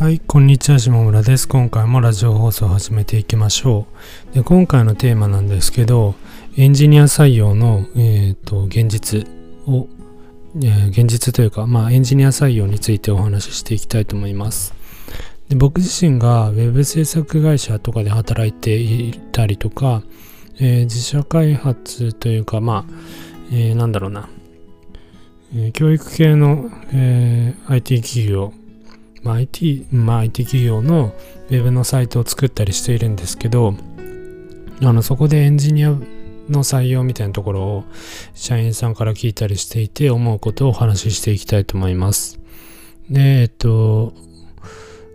はい、こんにちは、下村です。今回もラジオ放送を始めていきましょう。で今回のテーマなんですけど、エンジニア採用の、えーと、現実を、えー、現実というか、まあ、エンジニア採用についてお話ししていきたいと思います。で僕自身が Web 制作会社とかで働いていたりとか、えー、自社開発というか、まあ、えー、なんだろうな、え、教育系の、え、IT 企業まあ、IT、まあ、IT 企業の Web のサイトを作ったりしているんですけど、あの、そこでエンジニアの採用みたいなところを社員さんから聞いたりしていて思うことをお話ししていきたいと思います。で、えっと、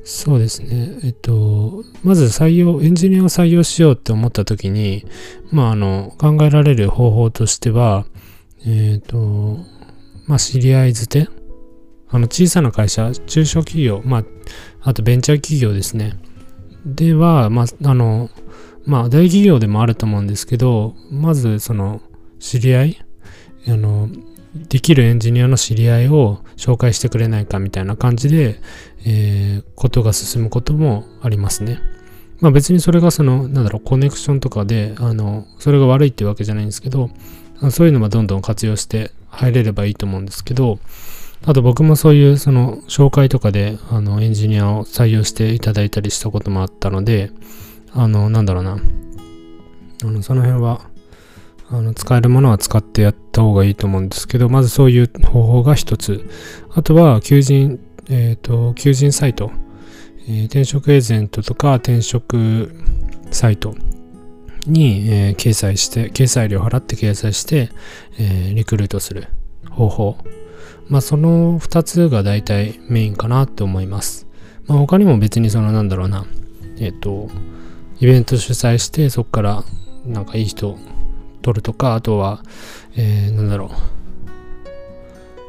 そうですね。えっと、まず採用、エンジニアを採用しようって思った時に、まあ、あの、考えられる方法としては、えっと、まあ、知り合い捨てあの小さな会社、中小企業、まあ、あとベンチャー企業ですね。では、まあ、あの、まあ、大企業でもあると思うんですけど、まず、その、知り合い、あの、できるエンジニアの知り合いを紹介してくれないかみたいな感じで、えー、ことが進むこともありますね。まあ別にそれがその、なんだろう、コネクションとかで、あの、それが悪いっていうわけじゃないんですけど、そういうのはどんどん活用して入れればいいと思うんですけど、あと僕もそういうその紹介とかであのエンジニアを採用していただいたりしたこともあったので、あの、なんだろうな。あのその辺は、あの使えるものは使ってやった方がいいと思うんですけど、まずそういう方法が一つ。あとは、求人、えっ、ー、と、求人サイト、えー、転職エージェントとか転職サイトに、えー、掲載して、掲載料払って掲載して、えリクルートする方法まあその2つが大体メインかなって思います。まあ他にも別にそのなんだろうな、えっ、ー、と、イベント主催してそこからなんかいい人取るとか、あとは、えー、なんだろう、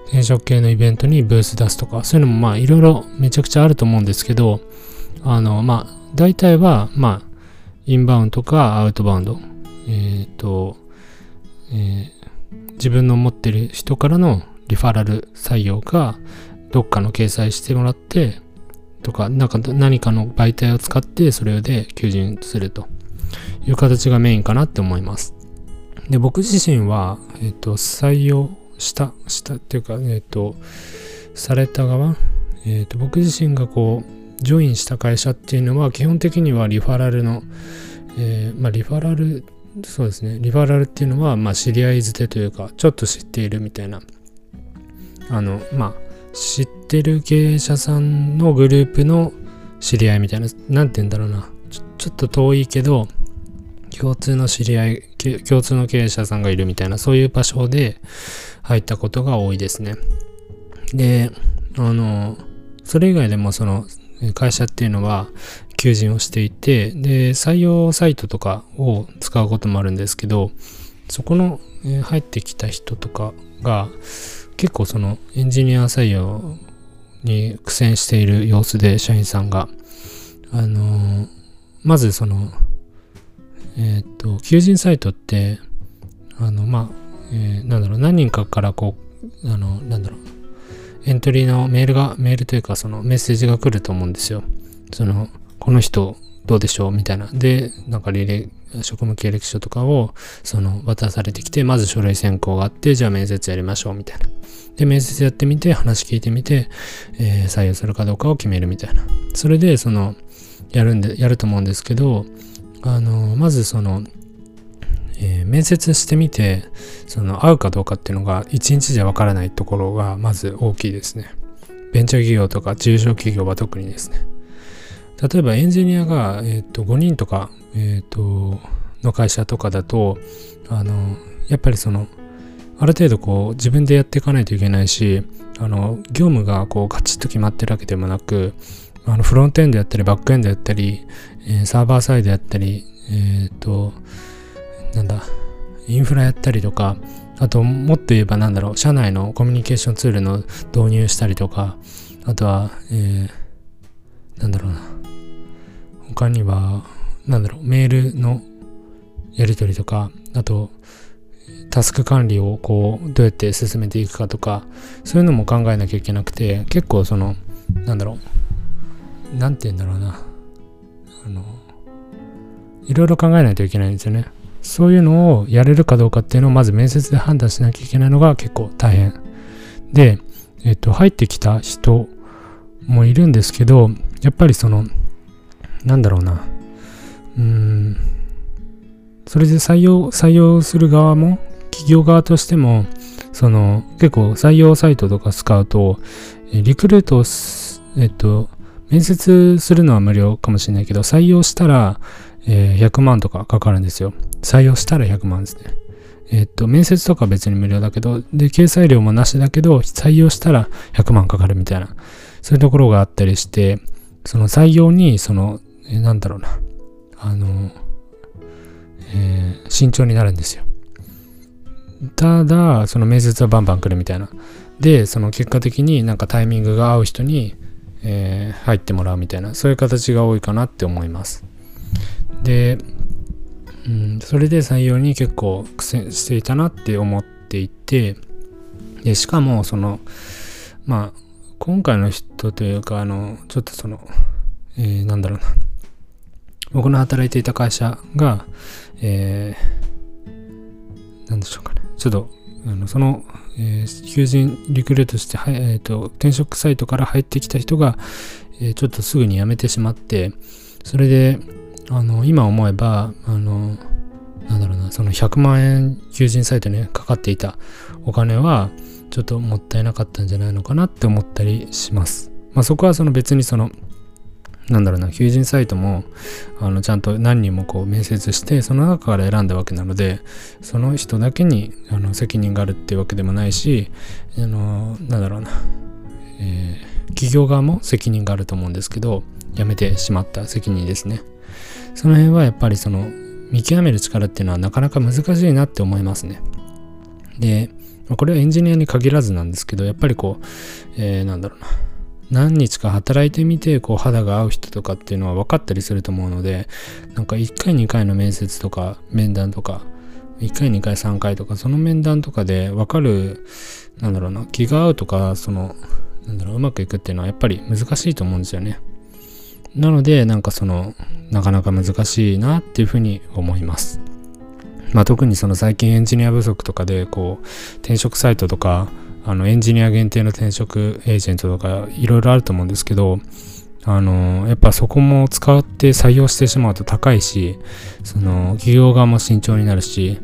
転職系のイベントにブース出すとか、そういうのもまあいろいろめちゃくちゃあると思うんですけど、あのまあ大体はまあインバウンドかアウトバウンド、えっ、ー、と、えー、自分の持ってる人からのリファラル採用か、どっかの掲載してもらって、とか、なんか何かの媒体を使ってそれで求人するという形がメインかなって思います。で、僕自身は、えっ、ー、と、採用した、したっていうか、えっ、ー、と、された側、えっ、ー、と、僕自身がこう、ジョインした会社っていうのは、基本的にはリファラルの、えまあ、リファラル、そうですね、リファラルっていうのは、まあ、知り合い捨てというか、ちょっと知っているみたいなあの、まあ、知ってる経営者さんのグループの知り合いみたいな、なんて言うんだろうな。ちょちょっと遠いけど、共通の知り合い、共通の経営者さんがいるみたいな、そういう場所で入ったことが多いですね。で、あの、それ以外でもその会社っていうのは求人をしていて、で、採用サイトとかを使うこともあるんですけど、そこの、入ってきた人とかが、結構そのエンジニア採用に苦戦している様子で社員さんが、あのー、まずその、えっ、と、求人サイトって、あの、まあ、えー、なんだろう、何人かからこう、あの、なんだろう、エントリーのメールが、メールというかそのメッセージが来ると思うんですよ。その、この人どうでしょう？みたいな。で、なんか履歴、職務経歴書とかを、その、渡されてきて、まず書類選考があって、じゃあ面接やりましょうみたいな。で、面接やってみて、話聞いてみて、えー、採用するかどうかを決めるみたいな。それで、その、やるんで、やると思うんですけど、あの、まずその、えー、面接してみて、その、合うかどうかっていうのが、一日じゃわからないところが、まず大きいですね。ベンチャー企業とか中小企業は特にですね。例えばエンジニアが、えーと、5人とか、えーとの会社とかだとあのやっぱりそのある程度こう自分でやっていかないといけないし、あの、業務がこうガチッと決まってるわけでもなく、あの、フロントエンドやったり、バックエンドやったり、えー、サーバーサイドやったり、えっ、ー、と、なんだ、インフラやったりとか、あと、もっと言えばなんだろう、社内のコミュニケーションツールの導入したりとか、あとは、えー、なんだろうな、他には、なんだろう、メールのやり取りとか、あと、タスク管理をこうどうやって進めていくかとかそういうのも考えなきゃいけなくて結構そのなんだろう何て言うんだろうな。あの、いろいろ考えないといけないんですよね。そういうのをやれるかどうかっていうのをまず面接で判断しなきゃいけないのが結構大変。で、えっと、入ってきた人もいるんですけど、やっぱりその、なんだろうな。うーん、それで採用、採用する側も、企業側としても、その、結構採用サイトとか使うと、リクルートを、えっと、面接するのは無料かもしれないけど、採用したら、えー、100万とかかかるんですよ。採用したら100万ですね。えっと、面接とか別に無料だけど、で、掲載料もなしだけど、採用したら100万かかるみたいな、そういうところがあったりして、その採用に、その、え、なんだろうな、あの、えー、慎重になるんですよ。ただ、その面接はバンバン来るみたいな。で、その結果的になんかタイミングが合う人に、えー、入ってもらうみたいな、そういう形が多いかなって思います。で、うん、それで採用に結構苦戦していたなって思っていて、で、しかも、その、まあ、今回の人というか、あの、ちょっとその、えー、なんだろうな。僕の働いていた会社が、えー、なんでしょうかね。ちょっと、あのその、えー、求人リクルートして、はいえーと、転職サイトから入ってきた人が、えー、ちょっとすぐに辞めてしまって、それで、あの、今思えば、あの、なんだろうな、その100万円求人サイトにかかっていたお金は、ちょっともったいなかったんじゃないのかなって思ったりします。まあそこはその別にその、なんだろうな、求人サイトも、あの、ちゃんと何人もこう面接して、その中から選んだわけなので、その人だけに、あの、責任があるっていうわけでもないし、あの、なんだろうな、えー、企業側も責任があると思うんですけど、辞めてしまった責任ですね。その辺はやっぱりその、見極める力っていうのはなかなか難しいなって思いますね。で、これはエンジニアに限らずなんですけど、やっぱりこう、えー、なんだろうな、何日か働いてみてこう肌が合う人とかっていうのは分かったりすると思うのでなんか1回2回の面接とか面談とか1回2回3回とかその面談とかで分かるなんだろうな気が合うとかそのなんだろううまくいくっていうのはやっぱり難しいと思うんですよね。なのでなんかそのなかなか難しいなっていうふうに思います。まあ特にその最近エンジニア不足とかでこう転職サイトとかあのエンジニア限定の転職エージェントとかいろいろあると思うんですけど、あの、やっぱそこも使って採用してしまうと高いし、その企業側も慎重になるし、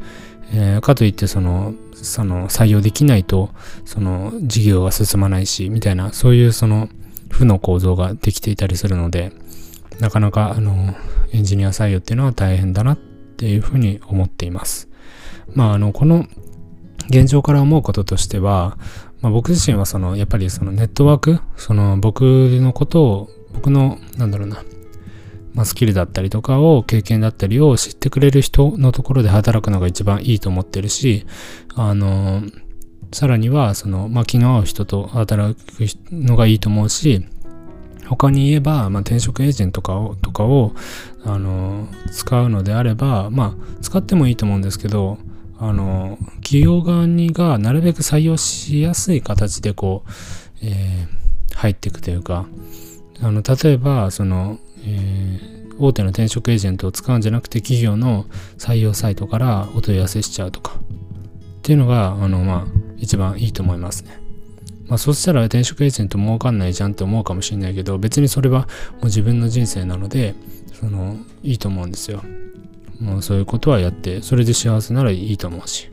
えー、かといってその、その採用できないと、その事業が進まないし、みたいな、そういうその負の構造ができていたりするので、なかなかあの、エンジニア採用っていうのは大変だなっていうふうに思っています。まあ、あの、この現状から思うこととしては、まあ、僕自身はそのやっぱりそのネットワークその僕のことを僕のなんだろうな、まあ、スキルだったりとかを経験だったりを知ってくれる人のところで働くのが一番いいと思ってるしあのさらにはその、まあ、気の合う人と働くのがいいと思うし他に言えば、まあ、転職エージェントとかをとかをあの使うのであればまあ使ってもいいと思うんですけどあの、企業側にがなるべく採用しやすい形でこう、えー、入っていくというか、あの、例えば、その、えー、大手の転職エージェントを使うんじゃなくて企業の採用サイトからお問い合わせしちゃうとか、っていうのが、あの、まあ、一番いいと思いますね。まあ、そしたら転職エージェント儲かんないじゃんって思うかもしれないけど、別にそれはもう自分の人生なので、その、いいと思うんですよ。もうそういうことはやって、それで幸せならいいと思うし。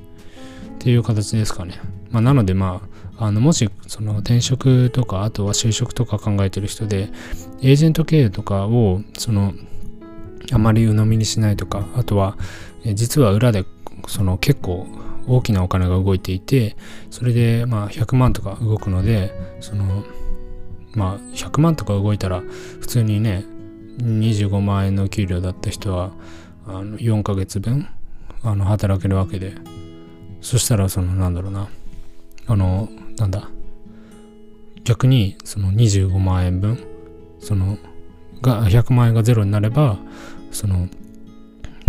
っていう形ですかね。まあ、なのでまあ、あの、もし、その転職とか、あとは就職とか考えてる人で、エージェント経営とかを、その、あまり鵜呑みにしないとか、あとは、実は裏で、その結構大きなお金が動いていて、それでまあ100万とか動くので、その、まあ100万とか動いたら、普通にね、25万円の給料だった人は、あの4ヶ月分あの働けるわけで。そしたらそのなんだろうな。あのなんだ。逆にその25万円分そのが100万円がゼロになればその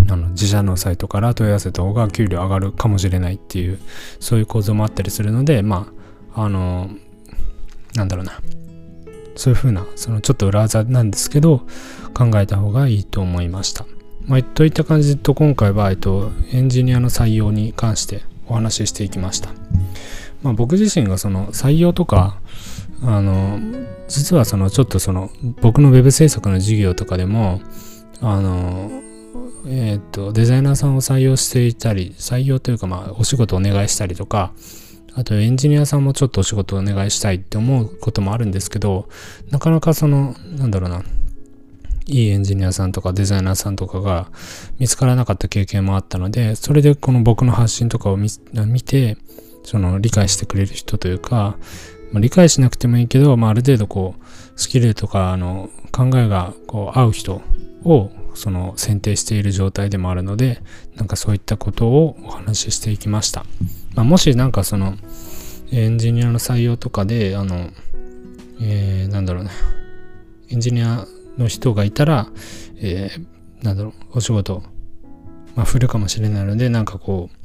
あの自社のサイトから問い合わせた方が給料上がるかもしれないっていうそういう構造もあったりするのでまああのなんだろうな。そういうふうな、そのちょっと裏技なんですけど、考えた方がいいと思いました。まあ、といった感じと今回は、えっと、エンジニアの採用に関してお話ししていきました。まあ、僕自身がその採用とか、あの、実はそのちょっとその僕の web 制作の授業とかでも、あの、えっ、と、デザイナーさんを採用していたり、採用というかまあお仕事お願いしたりとか、あとエンジニアさんもちょっとお仕事お願いしたいって思うこともあるんですけど、なかなかその、なんだろうな、いいエンジニアさんとかデザイナーさんとかが見つからなかった経験もあったので、それでこの僕の発信とかを見て、その理解してくれる人というか、まあ、理解しなくてもいいけど、まあ、ある程度こう、スキルとか、あの、考えがこう合う人をその選定している状態でもあるので、なんかそういったことをお話ししていきました。まあ、もしなんかその、エンジニアの採用とかで、あの、えー、なんだろうね、エンジニアの人がいたら、えー、なんだろう、お仕事、まあ、振るかもしれないので、なんかこう、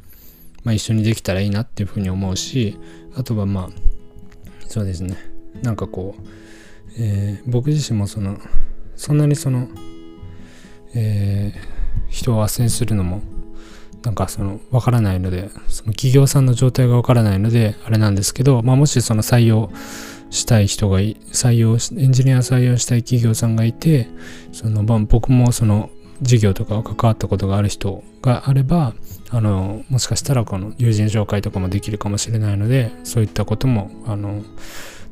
まあ、一緒にできたらいいなっていうふうに思うし、あとはまあ、そうですね、なんかこう、えー、僕自身もその、そんなにその、えー、人を斡旋するのも、なんかその、わからないので、その企業さんの状態がわからないので、あれなんですけど、まあ、もしその採用したい人が、採用エンジニア採用したい企業さんがいて、その、僕もその、事業とか関わったことがある人があれば、あの、もしかしたらこの友人紹介とかもできるかもしれないので、そういったことも、あの、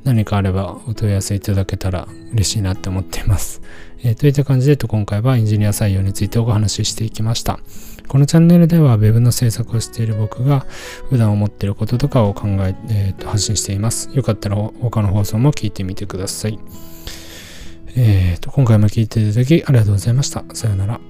何かあればお問い合わせいただけたら嬉しいなって思っています。えー、といった感じで、今回はエンジニア採用についてお話ししていきました。このチャンネルでは Web の制作をしている僕が普段思っていることとかを考え、えー、と発信しています。よかったら他の放送も聞いてみてください。えー、と今回も聞いていただきありがとうございました。さようなら。